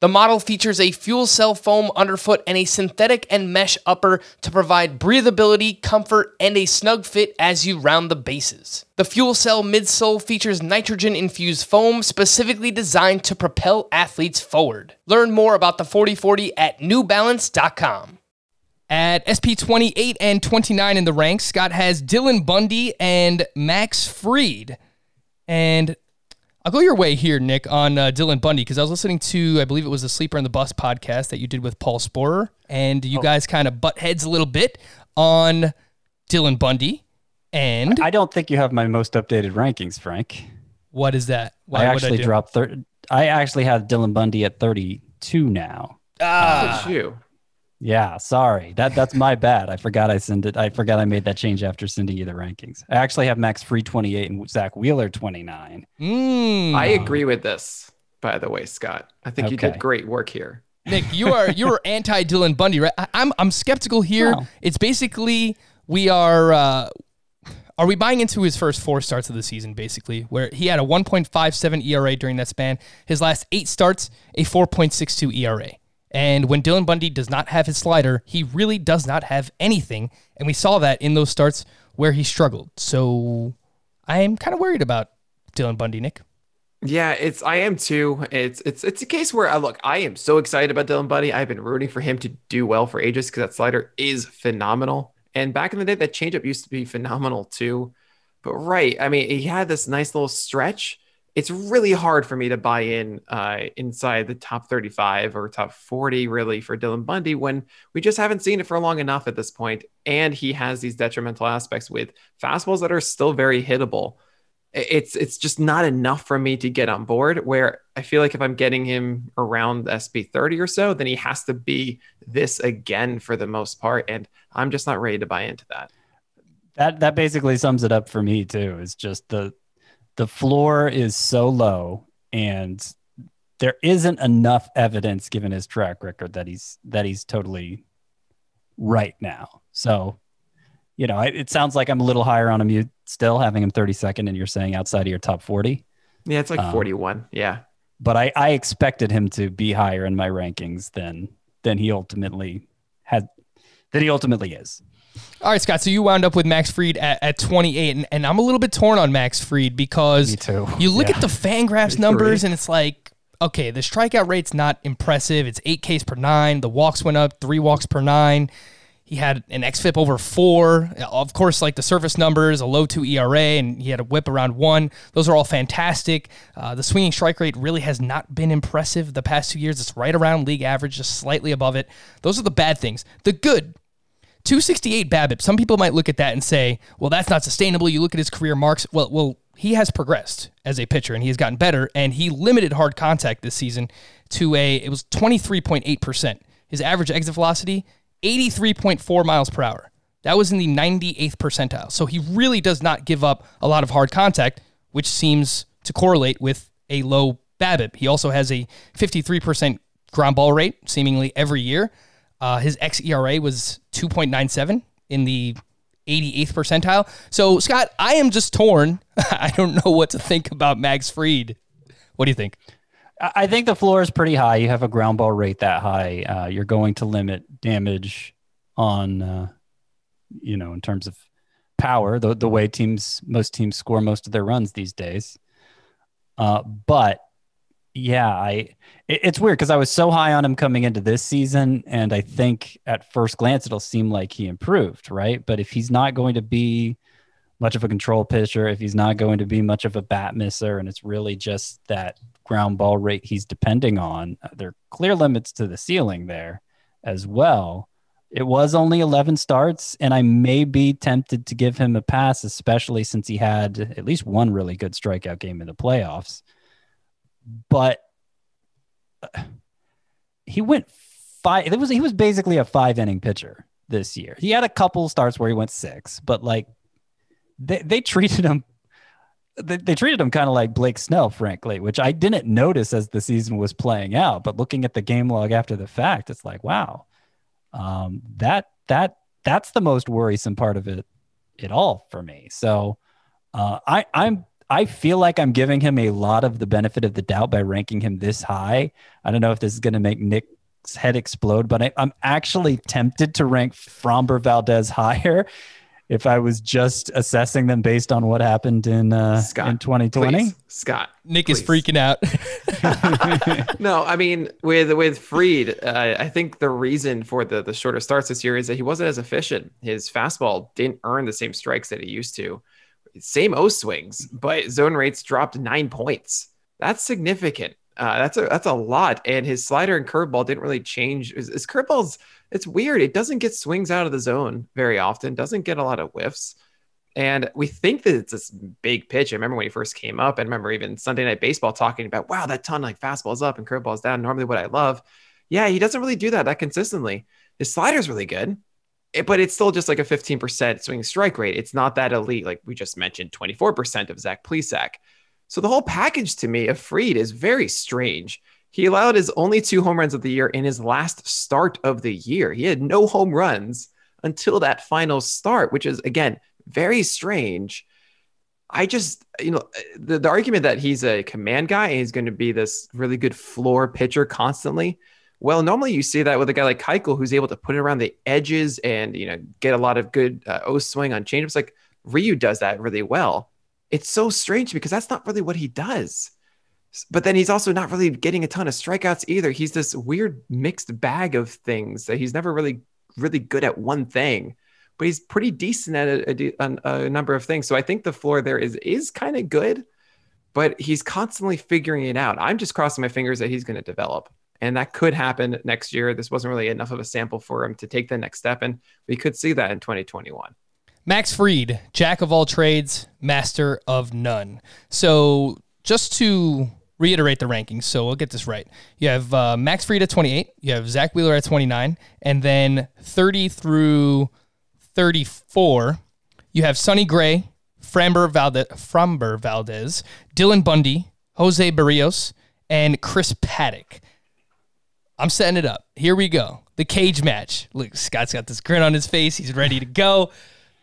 The model features a fuel cell foam underfoot and a synthetic and mesh upper to provide breathability, comfort, and a snug fit as you round the bases. The fuel cell midsole features nitrogen infused foam specifically designed to propel athletes forward. Learn more about the 4040 at newbalance.com. At SP 28 and 29 in the ranks, Scott has Dylan Bundy and Max Fried. And I'll go your way here, Nick, on uh, Dylan Bundy, because I was listening to, I believe it was the Sleeper and the Bust podcast that you did with Paul Sporer, and you guys kind of butt heads a little bit on Dylan Bundy. And I don't think you have my most updated rankings, Frank. what is that? I what'd actually do? dropped third. I actually have Dylan Bundy at 32 now. Ah, Look at you. Yeah, sorry. That that's my bad. I forgot I sent it. I forgot I made that change after sending you the rankings. I actually have Max Fried 28 and Zack Wheeler 29. mm. I agree with this, by the way, Scott. I think you did great work here. Nick, you are you are anti Dylan Bundy, right? I, I'm I'm skeptical here. No. It's basically we are uh, are we buying into his first four starts of the season, basically, where he had a 1.57 ERA during that span. His last eight starts, a 4.62 ERA. And when Dylan Bundy does not have his slider, he really does not have anything. And we saw that in those starts where he struggled. So I am kind of worried about Dylan Bundy, Nick. Yeah, it's I am too. It's it's it's a case where I look. I am so excited about Dylan Bundy. I've been rooting for him to do well for ages because that slider is phenomenal. And back in the day, that changeup used to be phenomenal too. But right, I mean, he had this nice little stretch. It's really hard for me to buy in uh, inside the top 35 or top 40 really for Dylan Bundy when we just haven't seen it for long enough at this. And he has these detrimental aspects with fastballs that are still very hittable it's it's just not enough for me to get on board where i feel like if i'm getting him around SP 30 or so then he has to be this again for the most part and i'm just not ready to buy into that That that basically sums it up for me too. It's just the the floor is so low and there isn't enough evidence given his track record that he's that he's totally right now. So, you know, it, it sounds like I'm a little higher on him. You still having him 32nd, and you're saying outside of your top 40. yeah it's like Um, 41 yeah But I, I expected him to be higher in my rankings than than he ultimately had that he ultimately is. All right, Scott. So you wound up with Max Fried at, at 28, and, and I'm a little bit torn on Max Fried because too. you look Yeah. at the Fangraphs numbers, and it's like, okay, the strikeout rate's not impressive. It's eight Ks per nine. The walks went up, three walks per nine. He had an xFIP over four. Of course, like the surface numbers, a low two ERA, and he had a whip around one. Those are all fantastic. Uh, the swinging strike rate really has not been impressive the past two years. It's right around league average, just slightly above it. Those are the bad things. The good, 268 BABIP. Some people might look at that and say, "Well, that's not sustainable." You look at his career marks. Well, well, he has progressed as a pitcher and he has gotten better. And he limited hard contact this season to a it was 23.8 percent. His average exit velocity 83.4 miles per hour. That was in the 98th percentile. So he really does not give up a lot of hard contact, which seems to correlate with a low BABIP. He also has a 53% ground ball rate, seemingly every year. Uh, his xERA was 2.97 in the 88th percentile. So, Scott, I am just torn. I don't know what to think about Max Fried. What do you think? I think the floor is pretty high. You have a ground ball rate that high. Uh, you're going to limit damage on, uh, you know, in terms of power, the, the way teams, most teams score most of their runs these days. Uh, but Yeah, I it- it's weird because I was so high on him coming into this season, and I think at first glance it'll seem like he improved, right? But if he's not going to be much of a control pitcher, if he's not going to be much of a bat misser, and it's really just that ground ball rate he's depending on, uh, there are clear limits to the ceiling there as well. It was only 11 starts, and I may be tempted to give him a pass, especially since he had at least one really good strikeout game in the playoffs. But uh, he went five. It was he was basically a five inning pitcher this year. He had a couple starts where he went six, but like they they treated him. They, they treated him kind of like Blake Snell, frankly, which I didn't notice as the season was playing out. But looking at the game log after the fact, it's like, wow, um, that that that's the most worrisome part of it, it all for me. So uh, I I'm I feel like I'm giving him a lot of the benefit of the doubt by ranking him this high. I don't know if this is going to make Nick's head explode, but I, I'm actually tempted to rank Framber Valdez higher if I was just assessing them based on what happened in uh, Scott, in 2020. Please, Scott. Nick is freaking out. No, I mean with with Fried, uh, I think the reason for the the shorter starts this year is that he wasn't as efficient. His fastball didn't earn the same strikes that he used to. Same O swings, but zone rates dropped nine points. That's significant. Uh, that's a that's a lot. And his slider and curveball didn't really change. His, his curveball's it's weird. It doesn't get swings out of the zone very often. Doesn't get a lot of whiffs. And we think that it's this big pitch. I remember when he first came up. I remember even Sunday Night Baseball talking about, wow, that ton like fastball's up and curveball's down. Normally, what I love. Yeah, he doesn't really do that that consistently. His slider's really good, it- but it's still just like a 15% swing strike rate. It's not that elite, like we just mentioned, 24% of Zach Plesac. So the whole package to me of Fried is very strange. He allowed his only two home runs of the year in his last start of the year. He had no home runs until that final start, which is again very strange. I just, you know, the, the argument that he's a command guy and he's going to be this really good floor pitcher constantly. Well, normally you see that with a guy like Keuchel, who's able to put it around the edges and you know get a lot of good uh, O swing on changeups. Like Ryu does that really well. It's so strange because that's not really what he does. But then he's also not really getting a ton of strikeouts either. He's this weird mixed bag of things that he's never really, really good at one thing but he's pretty decent at a, a, a number of things. So I think the floor there is is kind of good, but he's constantly figuring it out. I'm just crossing my fingers that he's going to develop, and that could happen next year. This wasn't really enough of a sample for him to take the next step, and we could see that in 2021. Max Fried, jack of all trades, master of none. So just to reiterate the rankings, so we'll get this right. You have uh, Max Fried at 28, you have Zack Wheeler at 29, and then 30 through 34, you have Sonny Gray, Framber Valdez, Framber Valdez, Dylan Bundy, Jose Berrios, and Chris Paddack. I'm setting it up. Here we go. The cage match. Look, Scott's got this grin on his face. He's ready to go.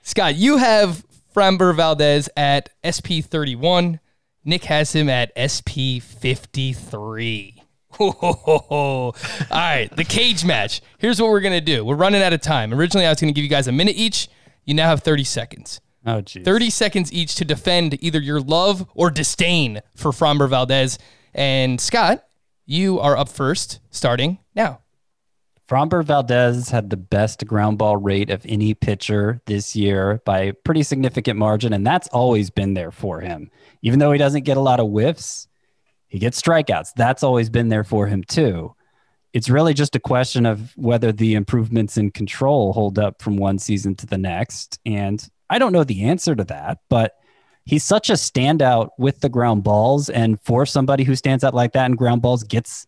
Scott, you have Framber Valdez at SP 31. Nick has him at SP 53. All right, the cage match. Here's what we're going to do. We're running out of time. Originally, I was going to give you guys a minute each. You now have 30 seconds. Oh, geez. 30 seconds each to defend either your love or disdain for Framber Valdez. And Scott, you are up first, starting now. Framber Valdez had the best ground ball rate of any pitcher this year by a pretty significant margin, and that's always been there for him. Even though he doesn't get a lot of whiffs, he gets strikeouts. That's always been there for him too. It's really just a question of whether the improvements in control hold up from one season to the next. And I don't know the answer to that, but he's such a standout with the ground balls. And for somebody who stands out like that in ground balls, gets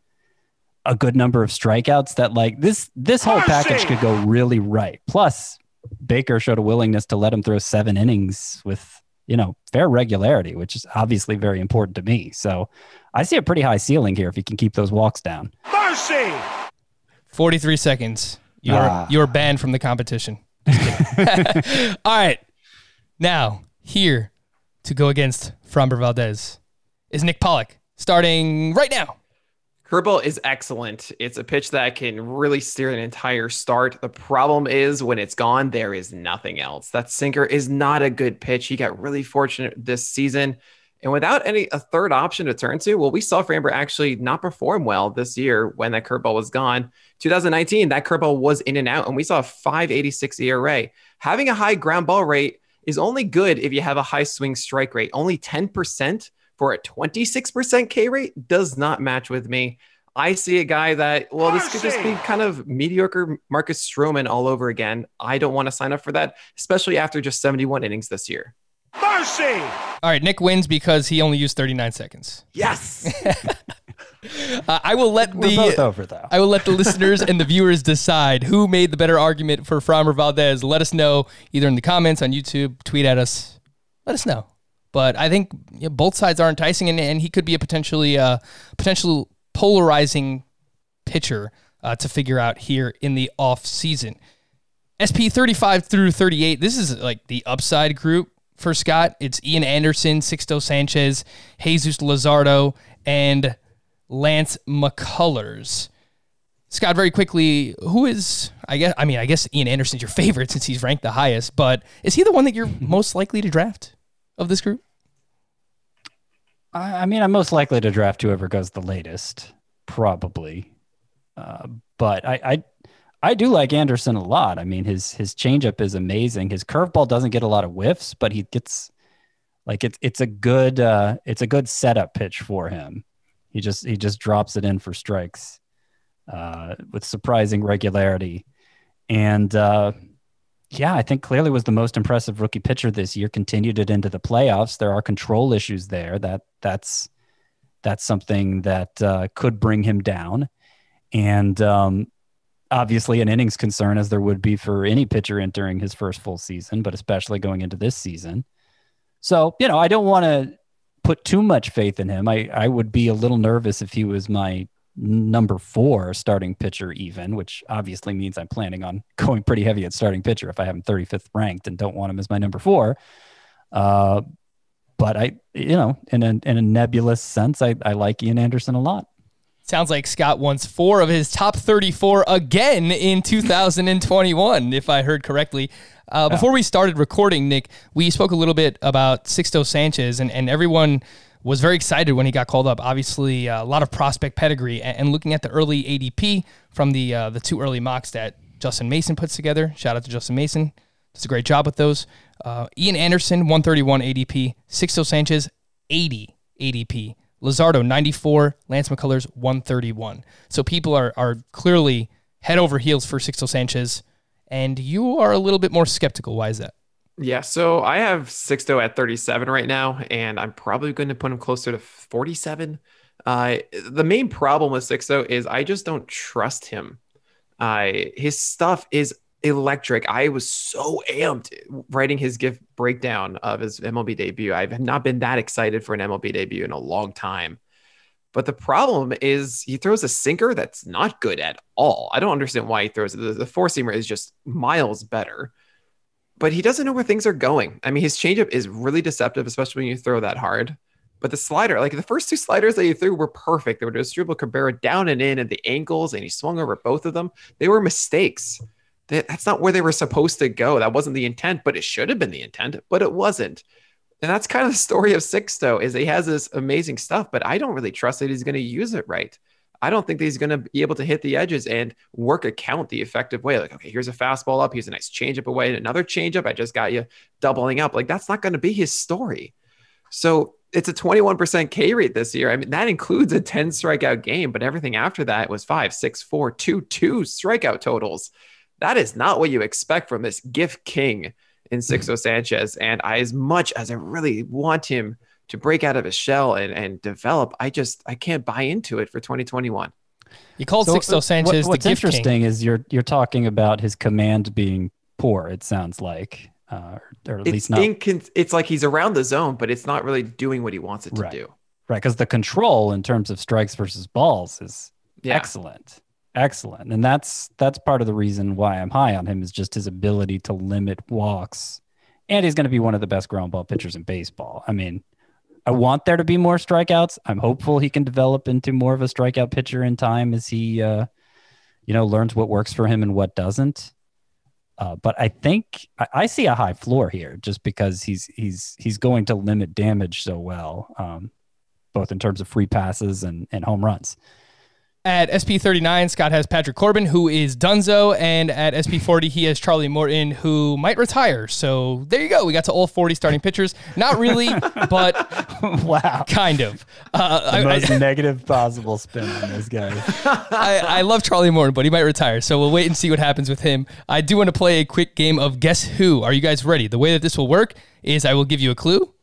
a good number of strikeouts that like this this whole package could go really right. Plus, Baker showed a willingness to let him throw seven innings with you know fair regularity, which is obviously very important to me. So I see a pretty high ceiling here if he can keep those walks down. Mercy. 43 seconds. You are Ah. you are banned from the competition. All right. Now, here to go against Framber Valdez is Nick Pollack, starting right now. Curveball is excellent. It's a pitch that can really steer an entire start. The problem is when it's gone, there is nothing else. That sinker is not a good pitch. He got really fortunate this season. And without any a third option to turn to, well, we saw Framber actually not perform well this year when that curveball was gone. 2019, that curveball was in and out, and we saw a 586 ERA. Having a high ground ball rate is only good if you have a high swing strike rate. Only 10% for a 26% K rate does not match with me. I see a guy that, well, this could just be kind of mediocre Marcus Stroman all over again. I don't want to sign up for that, especially after just 71 innings this year. Mercy! All right, Nick wins because he only used 39 seconds. Yes. Uh, I will let We're the both over though. I will let the listeners and the viewers decide who made the better argument for Framber Valdez. Let us know either in the comments on YouTube, tweet at us. Let us know. But I think you know, both sides are enticing, and, and he could be a potentially uh, potential polarizing pitcher uh, to figure out here in the off season. SP 35 through 38. This is like the upside group for Scott. It's Ian Anderson, Sixto Sanchez, Jesus Luzardo, and Lance McCullers. Scott, very quickly, who is I guess I mean I guess Ian Anderson's your favorite since he's ranked the highest, but is he the one that you're most likely to draft of this group? I I mean, I'm most likely to draft whoever goes the latest, probably. Uh, but I, I, I do like Anderson a lot. I mean, his his changeup is amazing. His curveball doesn't get a lot of whiffs, but he gets like it's it's a good uh, it's a good setup pitch for him. He just he just drops it in for strikes uh, with surprising regularity, and uh, yeah, I think clearly was the most impressive rookie pitcher this year. Continued it into the playoffs. There are control issues there. That that's that's something that uh, could bring him down, and um, obviously an innings concern as there would be for any pitcher entering his first full season, but especially going into this season. So you know, I don't want to put too much faith in him. I I would be a little nervous if he was my number four starting pitcher even which obviously means i'm planning on going pretty heavy at starting pitcher if i have him 35th ranked and don't want him as my number four uh, but i you know in a, in a nebulous sense I, I like ian anderson a lot Sounds like Scott wants four of his top 34 again in 2021, if I heard correctly. Uh, before we started recording, Nick, we spoke a little bit about Sixto Sanchez, and, and everyone was very excited when he got called up. Obviously, uh, a lot of prospect pedigree, and, and looking at the early ADP from the uh, the two early mocks that Justin Mason puts together. Shout out to Justin Mason, does a great job with those. Uh, Ian Anderson, 131 ADP. Sixto Sanchez, 80 ADP. Luzardo, 94. Lance McCullers, 131. So people are, are clearly head over heels for Sixto Sanchez, and you are a little bit more skeptical. Why is that? Yeah, so I have Sixto at 37 right now, and I'm probably going to put him closer to 47. Uh, the main problem with Sixto is I just don't trust him. Uh, his stuff is electric. I was so amped writing his GIF breakdown of his MLB debut. I've not been that excited for an MLB debut in a long time. But the problem is he throws a sinker that's not good at all. I don't understand why he throws it. The, the four seamer is just miles better but he doesn't know where things are going. I mean, his changeup is really deceptive, especially when you throw that hard. But the slider, like the first two sliders that he threw were perfect. They were just dribble Cabrera down and in at the ankles, and he swung over both of them. They were mistakes. That, that's not where they were supposed to go. That wasn't the intent, but it should have been the intent, but it wasn't. And that's kind of the story of Sixto is he has this amazing stuff, but I don't really trust that he's going to use it right. I don't think that he's going to be able to hit the edges and work a count the effective way. Like, okay, here's a fastball up. Here's a nice changeup away. And another changeup. I just got you doubling up. Like, that's not going to be his story. So it's a 21% K rate this year. I mean, that includes a 10 strikeout game, but everything after that was five, six, four, two, two strikeout totals. That is not what you expect from this GIF king in Sixto Sanchez. And I, as much as I really want him to break out of his shell and, and develop, I just I can't buy into it for 2021. You called So, Sixto uh, Sanchez what- what's the GIF interesting king. is you're you're talking about his command being poor it sounds like uh, or at It's least not incon- it's like he's around the zone, but it's not really doing what he wants it to Right. do. right because the control in terms of strikes versus balls is Yeah. excellent excellent. And that's that's part of the reason why i'm high on him is just his ability to limit walks. And he's going to be one of the best ground ball pitchers in baseball. I mean i want there to be more strikeouts. I'm hopeful he can develop into more of a strikeout pitcher in time as he uh you know learns what works for him and what doesn't. Uh, but I think I, I see a high floor here just because he's he's he's going to limit damage so well, um, both in terms of free passes and, and home runs. At SP39, Scott has Patrick Corbin, who is Dunzo, and at SP40, he has Charlie Morton, who might retire. So there you go. We got to all 40 starting pitchers. Not really, but wow. kind of. Uh, The I, most I, negative possible spin on this guy. I, I love Charlie Morton, but he might retire. So we'll wait and see what happens with him. I do want to play a quick game of Guess Who. Are you guys ready? The way that this will work is I will give you a clue.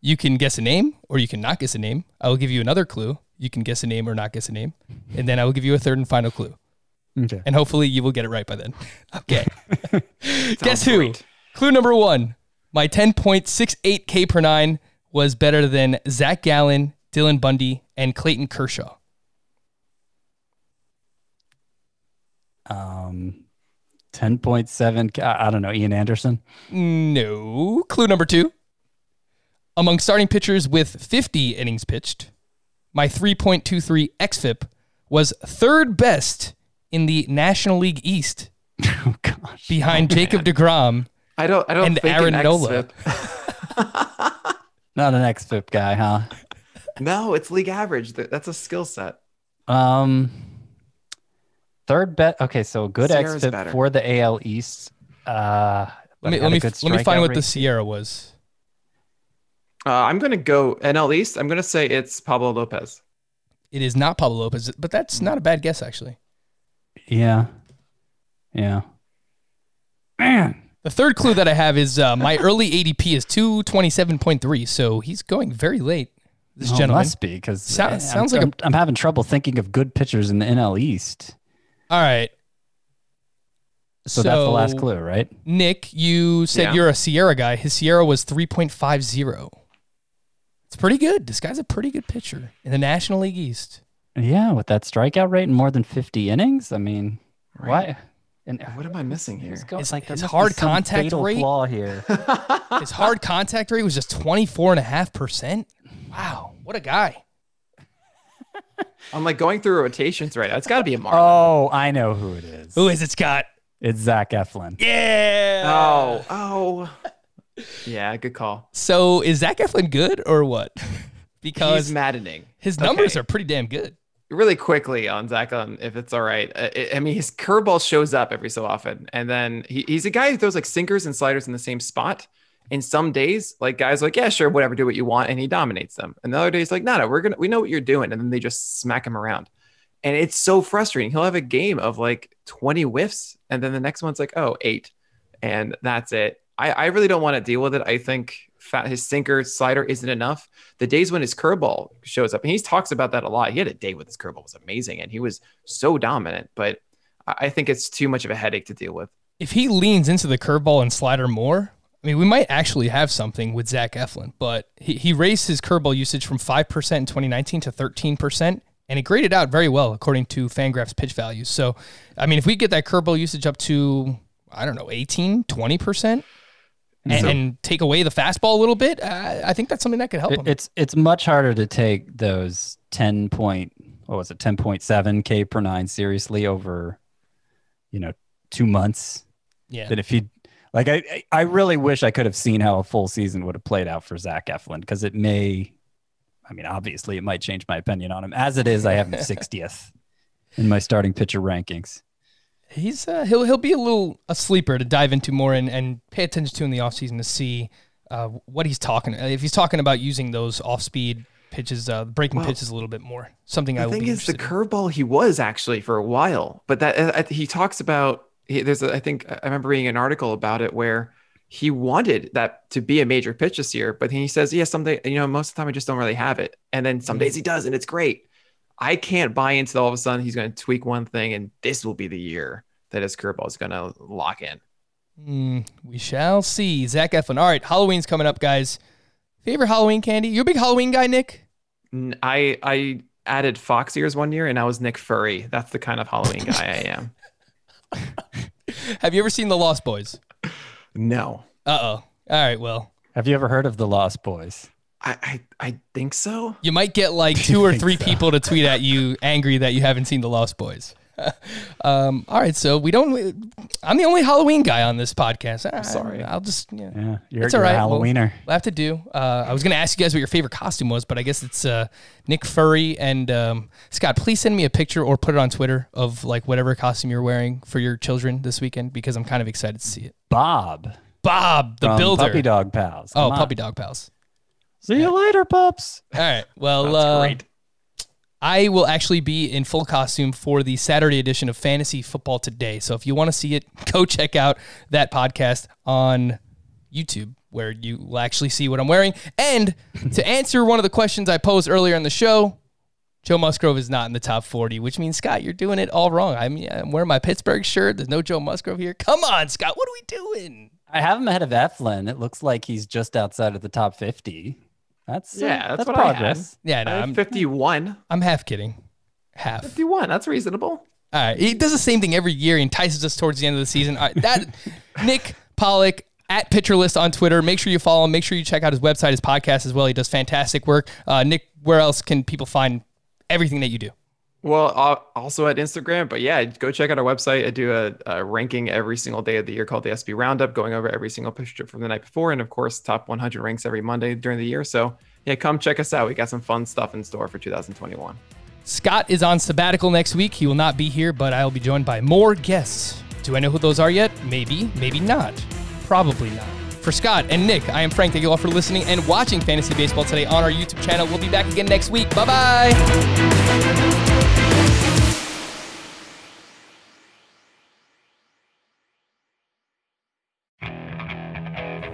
You can guess a name or you can not guess a name. I will give you another clue. You can guess a name or not guess a name. And then I will give you a third and final clue. Okay. And hopefully you will get it right by then. Okay. Guess who? great. Clue number one. My 10.68 K per nine was better than Zac Gallen, Dylan Bundy, and Clayton Kershaw. Um, ten point seven. I I don't know. Ian Anderson. No. Clue number two. Among starting pitchers with 50 innings pitched, my 3.23 XFIP was third best in the National League East Oh gosh. behind Jacob DeGrom. I don't. I don't And think Aaron an Nola. XFIP Not an XFIP guy, huh? No, it's league average. That's a skill set. Um, third bet. Okay, so good SIERA's XFIP better. for the AL East. Uh, Let me, let me, had a good let me find strikeout what the. SIERA was. Uh, I'm gonna go NL East. I'm gonna say it's Pablo Lopez. It is not Pablo Lopez, but that's not a bad guess, actually. Yeah, yeah. Man, The third clue that I have is uh, my early ADP is 227.3, so he's going very late, this oh, gentleman. must be because Sound- sounds like I'm, a- I'm having trouble thinking of good pitchers in the NL East. All right. So, that's the last clue, right? Nick, you said Yeah. you're a SIERA guy. His SIERA was 3.50. It's pretty good. This guy's a pretty good pitcher in the National League East. Yeah, with that strikeout rate and more than 50 innings. I mean, why? And What am I missing here? It's like there his hard some contact fatal rate- flaw here. His hard contact rate was just 24.5%. Wow. What a guy. I'm like going through rotations right now. It's got to be a Marlin. oh, I know who it is. Who is it, Scott? It's Zach Eflin. Yeah. Oh, oh. Yeah, good call. So is Zach Eflin good or what? because He's maddening. his numbers Okay. are pretty damn good. really quickly on Zach, um, if it's all right. Uh, I I mean, his curveball shows up every so often, and then he, he's a guy who throws like sinkers and sliders in the same spot. And some days, like guys, are like yeah, sure, whatever, do what you want, and he dominates them. And the other days, like no, no, we're gonna, we know what you're doing, and then they just smack him around, and it's so frustrating. He'll have a game of like 20 whiffs, and then the next one's like oh eight, and that's it. I, I really don't want to deal with it. I think fat, his sinker slider isn't enough. The days when his curveball shows up, and he talks about that a lot. He had a day with his curveball was amazing, and he was so dominant. But I think it's too much of a headache to deal with. If he leans into the curveball and slider more, I mean, we might actually have something with Zach Eflin, but he, he raised his curveball usage from 5% in 2019 to 13%, and it graded out very well according to Fangraphs pitch values. So, I mean, if we get that curveball usage up to, I don't know, 18, 20%, and, So- and take away the fastball a little bit, uh, I think that's something that could help It- him. it's it's much harder to take those 10 point what was it 10.7 k per 9 seriously over you know 2 months yeah. than if you like I I- really wish I could have seen how a full season would have played out for Zach Eflin because it may I mean obviously it might change my opinion on him as it is I have him 60th in my starting pitcher rankings He's uh, he'll he'll be a little a sleeper to dive into more and, and pay attention to in the offseason to see uh, what he's talking. If he's talking about using those off speed pitches, uh, breaking pitches a little bit more, something I The thing be is, the curveball he was actually for a while, but that uh, he talks about. He, there's, a, I think, I remember reading an article about it where he wanted that to be a major pitch this year, but he says, yeah, someday, you know, most of the time I just don't really have it, and then some days he does, and it's great. I can't buy into all of a sudden he's going to tweak one thing, and this will be the year that his curveball is going to lock in. Hmm, we shall see. Zach Eflin. All right, Halloween's coming up, guys. Favorite Halloween candy? You a big Halloween guy, Nick? I I added fox ears one year, and I was Nick Furry. That's the kind of Halloween guy I am. Have you ever seen The Lost Boys? No, Uh oh. All right, well, have you ever heard of the Lost Boys I I, I think so. you might get like two or three so? people to tweet at you angry that you haven't seen The Lost Boys. Um, all right, so we don't. I'm the only Halloween guy on this podcast. I'm sorry. I'll just. Yeah, Yeah, you're, it's all you're right. a We'll- Halloweener. We'll, have to do. Uh, I was going to ask you guys what your favorite costume was, but I guess it's uh, Nick Furry and um, Scott. Please send me a picture or put it on Twitter of like whatever costume you're wearing for your children this weekend because I'm kind of excited to see it. Bob, Bob, the from builder. Puppy Dog Pals. oh, on. puppy dog pals. See you later, pups. All right. Well, That's uh, great. I will actually be in full costume for the Saturday edition of Fantasy Football Today. So if you want to see it, go check out that podcast on YouTube where you will actually see what I'm wearing. And to answer one of the questions I posed earlier in the show, Joe Musgrove is not in the top 40, which means, Scott, you're doing it all wrong. I mean, I'm wearing my Pittsburgh shirt. There's no Joe Musgrove here. Come on, Scott. What are we doing? I have him ahead of Eflin. It looks like he's just outside of the top 50. That's uh, Yeah, that's that's what I progress. Yeah, I no, have I'm, 51. I'm half kidding. Half. 51. That's reasonable. All right. He does the same thing every year. He entices us towards the end of the season. All right, that Nick Pollack at Pitcher List on Twitter. Make sure you follow him. Make sure you check out his website, his podcast as well. He does fantastic work. Uh, Nick, where else can people find everything that you do? Well, uh, also at Instagram, but yeah, go check out our website. I do a, a ranking every single day of the year called the SP Roundup, going over every single pitcher from the night before, and of course, top 100 ranks every Monday during the year. So yeah, come check us out. We got some fun stuff in store for 2021. Scott is on sabbatical next week. He will not be here, but I will be joined by more guests. Do I know who those are yet? Maybe, maybe not. Probably not. For Scott and Nick, I am Frank. Thank you all for listening and watching Fantasy Baseball today on our YouTube channel. We'll be back again next week. Bye bye.